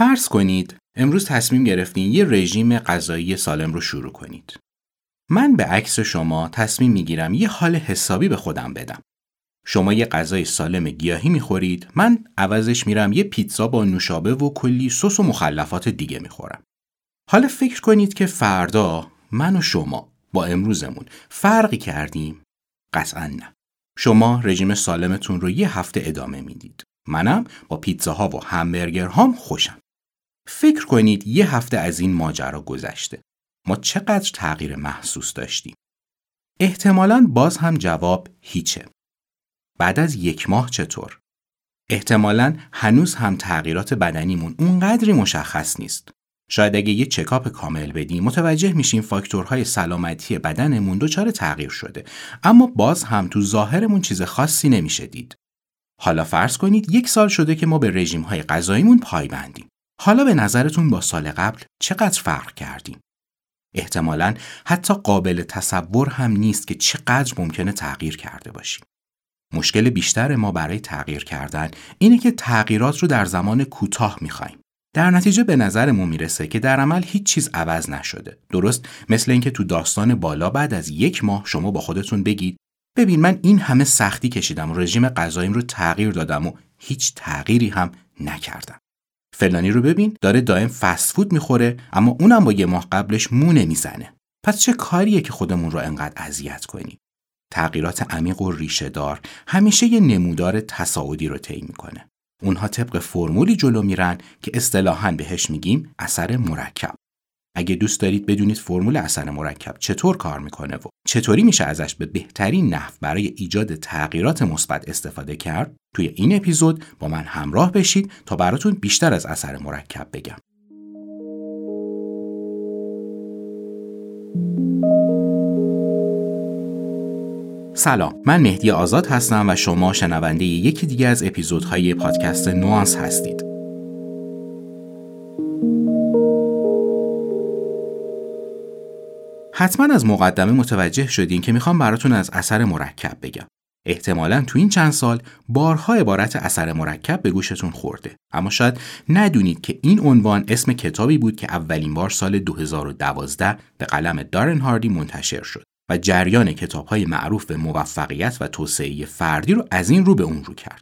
فرض کنید امروز تصمیم گرفتین یه رژیم غذایی سالم رو شروع کنید. من به عکس شما تصمیم می‌گیرم یه حال حسابی به خودم بدم. شما یه غذای سالم گیاهی می‌خورید من عوضش میرم یه پیتزا با نوشابه و کلی سس و مخلفات دیگه می‌خورم. حالا فکر کنید که فردا من و شما با امروزمون فرقی کردیم؟ قطعا نه. شما رژیم سالمتون رو یه هفته ادامه می‌دید. منم با پیتزاها و همبرگرهام خوشم. فکر کنید یه هفته از این ماجرا گذشته. ما چقدر تغییر محسوس داشتیم؟ احتمالاً باز هم جواب هیچه. بعد از یک ماه چطور؟ احتمالاً هنوز هم تغییرات بدنیمون اونقدری مشخص نیست. شاید اگه یه چکاپ کامل بدیم متوجه میشیم فاکتورهای سلامتی بدنمون دچار تغییر شده اما باز هم تو ظاهرمون چیز خاصی نمیشه دید. حالا فرض کنید یک سال شده که ما به رژیم های غذاییمون پایبندیم. حالا به نظرتون با سال قبل چقدر فرق کردیم؟ احتمالا حتی قابل تصور هم نیست که چقدر ممکنه تغییر کرده باشیم. مشکل بیشتر ما برای تغییر کردن اینه که تغییرات رو در زمان کوتاه می‌خوایم. در نتیجه به نظرمون می‌رسه که در عمل هیچ چیز عوض نشده. درست مثل اینکه تو داستان بالا بعد از یک ماه شما با خودتون بگید ببین من این همه سختی کشیدم و رژیم غذاییم رو تغییر دادم و هیچ تغییری هم نکردم. فلانی رو ببین داره دائم فست فود می‌خوره اما اونم با یه ماه قبلش مو نمی‌زنه. پس چه کاریه که خودمون رو انقدر اذیت کنیم؟ تغییرات عمیق و ریشه دار همیشه یه نمودار تصاعدی رو طی می‌کنه. اونها طبق فرمولی جلو میرن که اصطلاحا بهش میگیم اثر مرکب. اگه دوست دارید بدونید فرمول اثر مرکب چطور کار می‌کنه و چطوری میشه ازش به بهترین نحو برای ایجاد تغییرات مثبت استفاده کرد توی این اپیزود با من همراه بشید تا براتون بیشتر از اثر مرکب بگم. سلام من مهدی آزاد هستم و شما شنونده یکی دیگه از اپیزودهای پادکست نوانس هستید. حتما از مقدمه متوجه شدین که می‌خوام براتون از اثر مرکب بگم. احتمالا تو این چند سال بارها عبارت اثر مرکب به گوشتون خورده اما شاید ندونید که این عنوان اسم کتابی بود که اولین بار سال 2012 به قلم دارن هاردی منتشر شد و جریان کتابهای معروف به موفقیت و توسعه فردی رو از این رو به اون رو کرد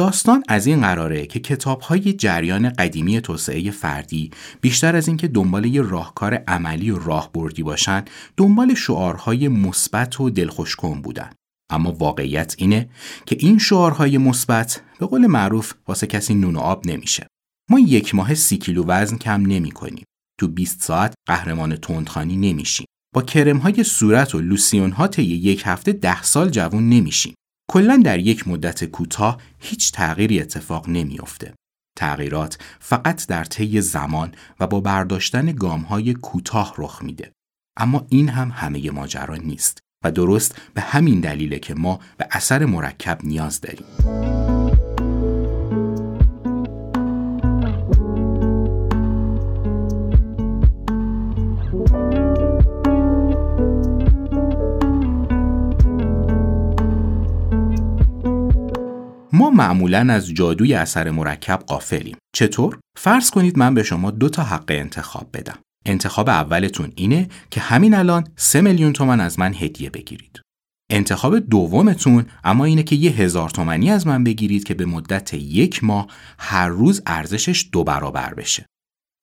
داستان از این قراره که کتاب های جریان قدیمی توسعه فردی بیشتر از اینکه دنبال یه راهکار عملی و راهبردی باشن دنبال شعارهای مثبت و دلخوشکن بودن. اما واقعیت اینه که این شعارهای مثبت به قول معروف واسه کسی نون و آب نمیشه. ما یک ماه سی کیلو وزن کم نمی کنیم. تو 20 ساعت قهرمان تندخانی نمیشیم. با کرم های صورت و لوسیون ها یک هفته ده سال جوون نمیشیم. کلا در یک مدت کوتاه هیچ تغییری اتفاق نمیافته. تغییرات فقط در طی زمان و با برداشتن های کوتاه رخ میده. اما این هم همه ماجرا نیست و درست به همین دلیله که ما به اثر مرکب نیاز داریم. ما معمولا از جادوی اثر مرکب قافلیم. چطور؟ فرض کنید من به شما دو تا حق انتخاب بدم. انتخاب اولتون اینه که همین الان سه میلیون تومن از من هدیه بگیرید. انتخاب دومتون اما اینه که یه هزار تومنی از من بگیرید که به مدت یک ماه هر روز ارزشش دو برابر بشه.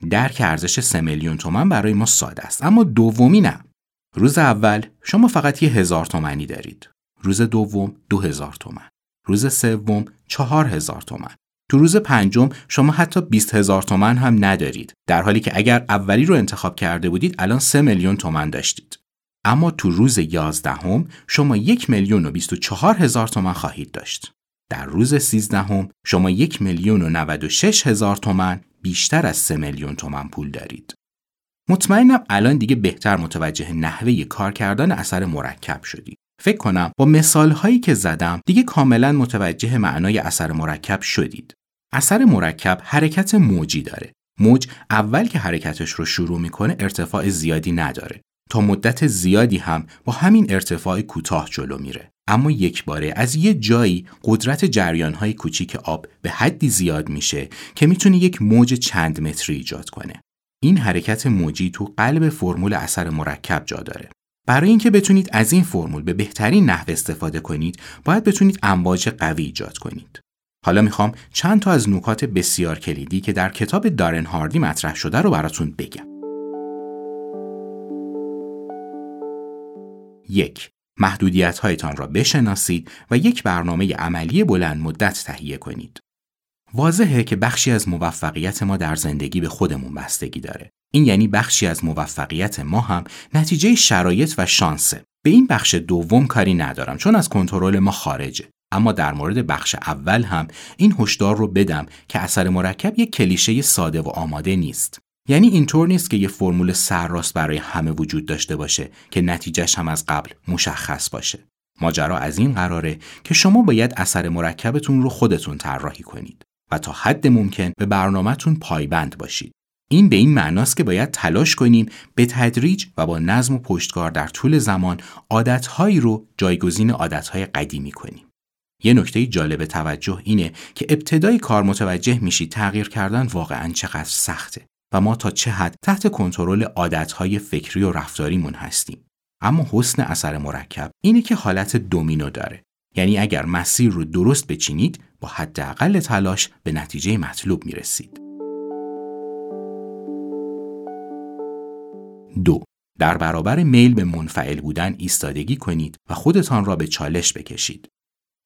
درک ارزش سه میلیون تومن برای ما ساده است اما دومی نه. روز اول شما فقط یه هزار تومنی دارید. روز دوم دو هزار تومن. روز سوم چهار هزار تومن. تو روز پنجم شما حتی 20 هزار تومن هم ندارید در حالی که اگر اولی رو انتخاب کرده بودید الان 3 میلیون تومن داشتید اما تو روز یازدهم شما یک میلیون و 24 هزار تومن خواهید داشت در روز سیزدهم شما یک میلیون و 96 هزار تومن بیشتر از 3 میلیون تومن پول دارید. مطمئنم الان دیگه بهتر متوجه نحوه کار کردن اثر مرکب شدی. فکر کنم با مثال هایی که زدم دیگه کاملا متوجه معنای اثر مرکب شدید. اثر مرکب حرکت موجی داره. موج اول که حرکتش رو شروع می‌کنه ارتفاع زیادی نداره. تا مدت زیادی هم با همین ارتفاع کوتاه جلو میره. اما یک باره از یه جایی قدرت جریان های کوچیک آب به حدی زیاد میشه که می‌تونه یک موج چند متری ایجاد کنه. این حرکت موجی تو قلب فرمول اثر مرکب جا داره. برای اینکه بتونید از این فرمول به بهترین نحو استفاده کنید، باید بتونید امواج قوی ایجاد کنید. حالا می‌خوام چند تا از نکات بسیار کلیدی که در کتاب دارن هاردی مطرح شده رو براتون بگم. یک محدودیت هایتان را بشناسید و یک برنامه عملی بلند مدت تهیه کنید. واضحه که بخشی از موفقیت ما در زندگی به خودمون بستگی داره. این یعنی بخشی از موفقیت ما هم نتیجه شرایط و شانسه. به این بخش دوم کاری ندارم چون از کنترل ما خارجه. اما در مورد بخش اول هم این هشدار رو بدم که اثر مرکب یک کلیشه ساده و آماده نیست. یعنی اینطور نیست که یه فرمول سرراست برای همه وجود داشته باشه که نتیجهش هم از قبل مشخص باشه. ماجرا از این قراره که شما باید اثر مرکبتون رو خودتون طراحی کنید و تا حد ممکن به برنامهتون پایبند باشید. این به این معناست که باید تلاش کنیم به تدریج و با نظم و پشتکار در طول زمان عادتهایی رو جایگزین عادتهای قدیمی کنیم. یه نکته جالب توجه اینه که ابتدای کار متوجه میشید تغییر کردن واقعا چقدر سخته. و ما تا چه حد تحت کنترل عادتهای فکری و رفتاریمون هستیم. اما حسن اثر مرکب اینه که حالت دومینو داره. یعنی اگر مسیر رو درست بچینید با حداقل تلاش به نتیجه مطلوب می‌رسید. دو در برابر میل به منفعل بودن ایستادگی کنید و خودتان را به چالش بکشید.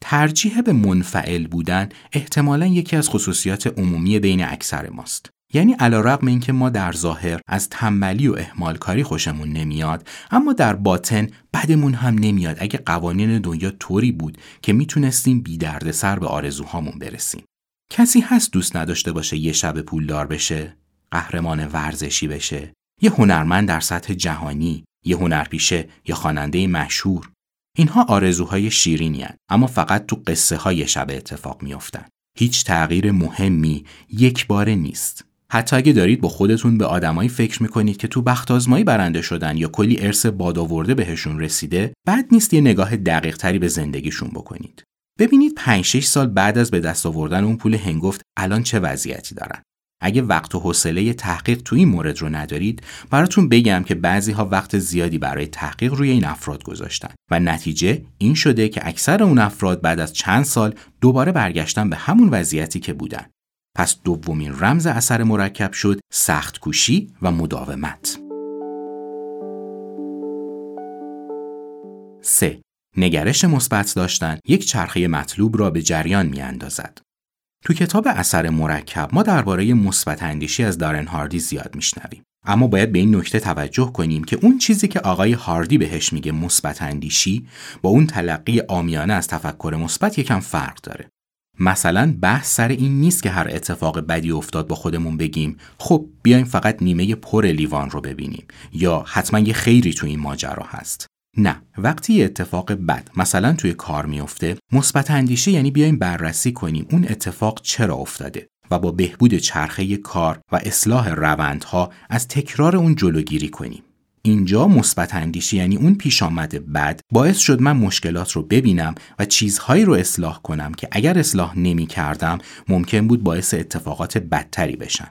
ترجیح به منفعل بودن احتمالا یکی از خصوصیات عمومی بین اکثر ماست. یعنی علیرغم اینکه ما در ظاهر از تنبلی و کاری خوشمون نمیاد اما در باطن بدمون هم نمیاد اگه قوانین دنیا طوری بود که می‌تونستیم بی سر به آرزوهامون برسیم. کسی هست دوست نداشته باشه یه شب پولدار بشه قهرمان ورزشی بشه یه هنرمند در سطح جهانی یه هنرپیشه یا خواننده مشهور. اینها آرزوهای شیرینی اما فقط تو قصه های شب اتفاق میافتن. هیچ تغییر مهمی یک باره نیست. حتی اگه دارید با خودتون به آدمایی فکر می‌کنید که تو بخت آزمایی برنده شدن یا کلی ارث باد بهشون رسیده بد نیست یه نگاه دقیق تری به زندگیشون بکنید. ببینید 5 6 سال بعد از به دست آوردن اون پول هنگفت الان چه وضعیتی دارن. اگه وقت و حوصله تحقیق تو این مورد رو ندارید براتون بگم که بعضی ها وقت زیادی برای تحقیق روی این افراد گذاشتن و نتیجه این شده که اکثر اون افراد بعد از چند سال دوباره برگشتن به همون وضعیتی که بودن. پس دومین رمز اثر مرکب شد سخت کوشی و مداومت. 3. نگرش مثبت داشتن یک چرخه مطلوب را به جریان می اندازد. تو کتاب اثر مرکب ما درباره مثبت اندیشی از دارن هاردی زیاد میشنویم. اما باید به این نکته توجه کنیم که اون چیزی که آقای هاردی بهش میگه مثبت اندیشی با اون تلقی آمیانه از تفکر مثبت یکم فرق داره. مثلا بحث سر این نیست که هر اتفاق بدی افتاد با خودمون بگیم. خب بیایم فقط نیمه پر لیوان رو ببینیم. یا حتما یه خیری تو این ماجرا هست. نه وقتی یه اتفاق بد مثلا توی کار میفته مثبت اندیشه یعنی بیایم بررسی کنیم اون اتفاق چرا افتاده و با بهبود چرخه کار و اصلاح روندها از تکرار اون جلوگیری کنیم. اینجا مثبت اندیشی یعنی اون پیش آمده بد باعث شد من مشکلات رو ببینم و چیزهایی رو اصلاح کنم که اگر اصلاح نمی کردم ممکن بود باعث اتفاقات بدتری بشن.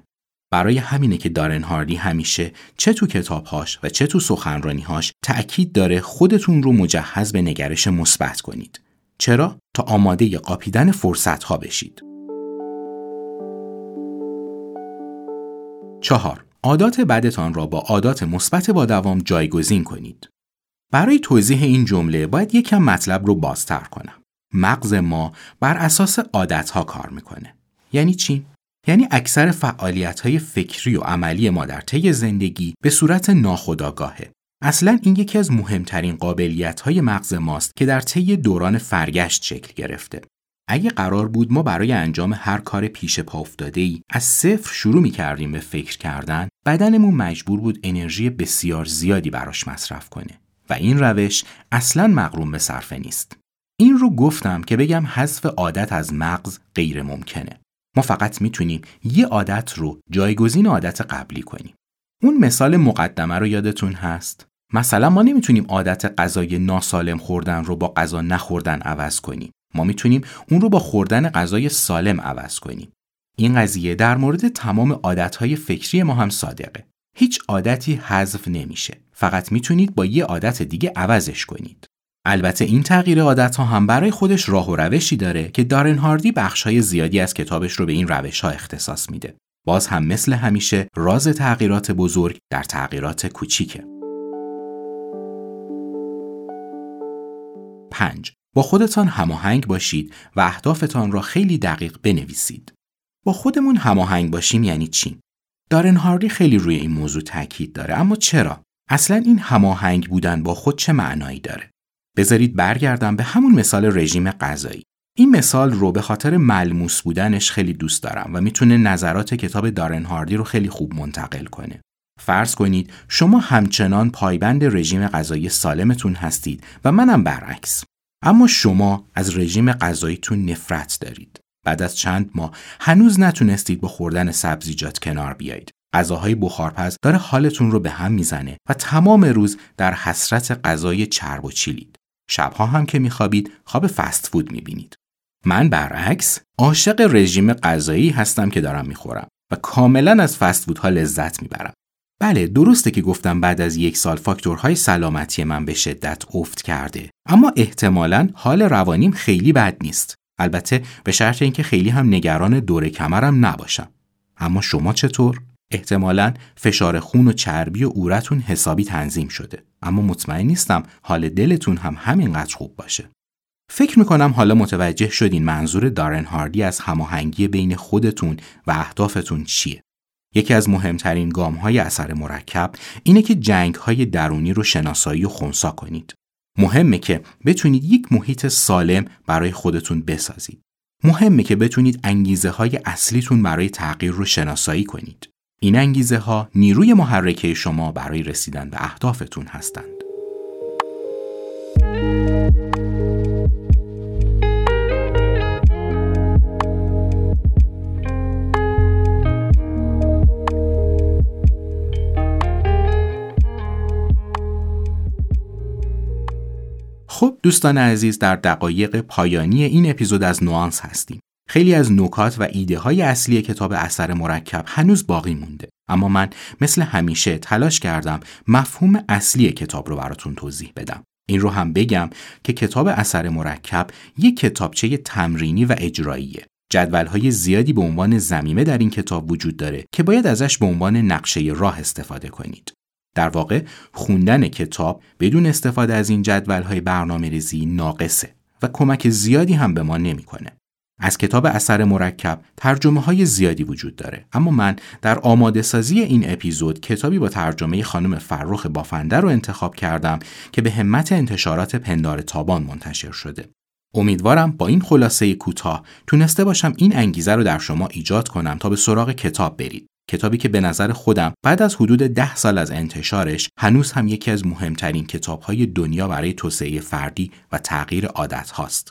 برای همینه که دارن هاردی همیشه چه تو کتابهاش و چه تو سخنرانیهاش تأکید داره خودتون رو مجهز به نگرش مثبت کنید. چرا؟ تا آماده قاپیدن فرصت ها بشید. چهار عادات بدتان را با عادات مثبت با دوام جایگزین کنید. برای توضیح این جمله باید یکم مطلب رو بازتر کنم. مغز ما بر اساس عادتها کار می‌کنه. یعنی چی؟ یعنی اکثر فعالیت های فکری و عملی ما در طی زندگی به صورت ناخودآگاهه. اصلا این یکی از مهمترین قابلیت های مغز ماست که در طی دوران فرگشت شکل گرفته. اگه قرار بود ما برای انجام هر کار پیش پا افتاده ای از صفر شروع می کردیم به فکر کردن بدنمون مجبور بود انرژی بسیار زیادی براش مصرف کنه و این روش اصلا مقروم به صرفه نیست. این رو گفتم که بگم حذف عادت از مغز غیر ممکنه. ما فقط می‌تونیم یه عادت رو جایگزین عادت قبلی کنیم. اون مثال مقدمه رو یادتون هست؟ مثلا ما نمی‌تونیم عادت غذای ناسالم خوردن رو با غذا نخوردن عوض کنیم. ما می‌تونیم اون رو با خوردن غذای سالم عوض کنیم این قضیه در مورد تمام عادتهای فکری ما هم صادقه هیچ عادتی حذف نمیشه فقط می‌تونید با یه عادت دیگه عوضش کنید البته این تغییر عادت ها هم برای خودش راه و روشی داره که دارن هاردی بخش های زیادی از کتابش رو به این روش ها اختصاص میده. باز هم مثل همیشه راز تغییرات بزرگ در تغییرات کوچیکه. 5. با خودتان هماهنگ باشید و اهدافتان را خیلی دقیق بنویسید. با خودمون هماهنگ باشیم یعنی چی؟ دارن هاردی خیلی روی این موضوع تاکید داره اما چرا؟ اصلا این هماهنگ بودن با خود چه معنایی داره؟ بذارید برگردم به همون مثال رژیم غذایی. این مثال رو به خاطر ملموس بودنش خیلی دوست دارم و می‌تونه نظرات کتاب دارن هاردی رو خیلی خوب منتقل کنه. فرض کنید شما همچنان پایبند رژیم غذایی سالمتون هستید و منم برعکس. اما شما از رژیم غذاییتون نفرت دارید. بعد از چند ماه هنوز نتونستید با خوردن سبزیجات کنار بیایید. غذاهای بخارپز داره حالتون رو به هم می‌زنه و تمام روز در حسرت غذای چرب و چیلید. شبها هم که میخوابید خواب فست فود می‌بینید. من برعکس عاشق رژیم غذایی هستم که دارم می‌خورم و کاملا از فست فودها لذت می‌برم. بله درسته که گفتم بعد از یک سال فاکتورهای سلامتی من به شدت افت کرده. اما احتمالا حال روانیم خیلی بد نیست. البته به شرط اینکه خیلی هم نگران دور کمرم نباشم. اما شما چطور؟ احتمالا فشار خون و چربی و اورتون حسابی تنظیم شده. اما مطمئن نیستم حال دلتون هم همینقدر خوب باشه. فکر می‌کنم حالا متوجه شدین منظور دارن هاردی از هماهنگی بین خودتون و اهدافتون چیه. یکی از مهمترین گام های اثر مرکب اینه که جنگ های درونی رو شناسایی و خونسا کنید. مهمه که بتونید یک محیط سالم برای خودتون بسازید. مهمه که بتونید انگیزه های اصلیتون برای تغییر رو شناسایی کنید. این انگیزه ها نیروی محرکه شما برای رسیدن به اهدافتون هستند. دوستان عزیز در دقایق پایانی این اپیزود از نوانس هستیم. خیلی از نکات و ایده های اصلی کتاب اثر مرکب هنوز باقی مونده. اما من مثل همیشه تلاش کردم مفهوم اصلی کتاب رو براتون توضیح بدم. این رو هم بگم که کتاب اثر مرکب یک کتابچه تمرینی و اجراییه. جدول های زیادی به عنوان زمیمه در این کتاب وجود داره که باید ازش به عنوان نقشه راه استفاده کنید. در واقع خوندن کتاب بدون استفاده از این جدول های برنامه ریزی ناقصه و کمک زیادی هم به ما نمی‌کنه. از کتاب اثر مرکب ترجمه های زیادی وجود داره اما من در آماده سازی این اپیزود کتابی با ترجمه خانم فرخ بافنده رو انتخاب کردم که به همت انتشارات پندار تابان منتشر شده امیدوارم با این خلاصه کوتاه تونسته باشم این انگیزه رو در شما ایجاد کنم تا به سراغ کتاب برید کتابی که به نظر خودم بعد از حدود ده سال از انتشارش هنوز هم یکی از مهمترین کتابهای دنیا برای توسعه فردی و تغییر عادت هاست.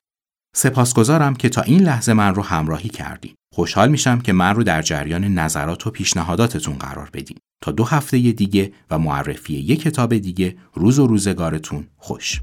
سپاسگزارم که تا این لحظه من رو همراهی کردیم. خوشحال میشم که من رو در جریان نظرات و پیشنهاداتتون قرار بدین. تا دو هفته دیگه و معرفی یک کتاب دیگه روز و روزگارتون خوش.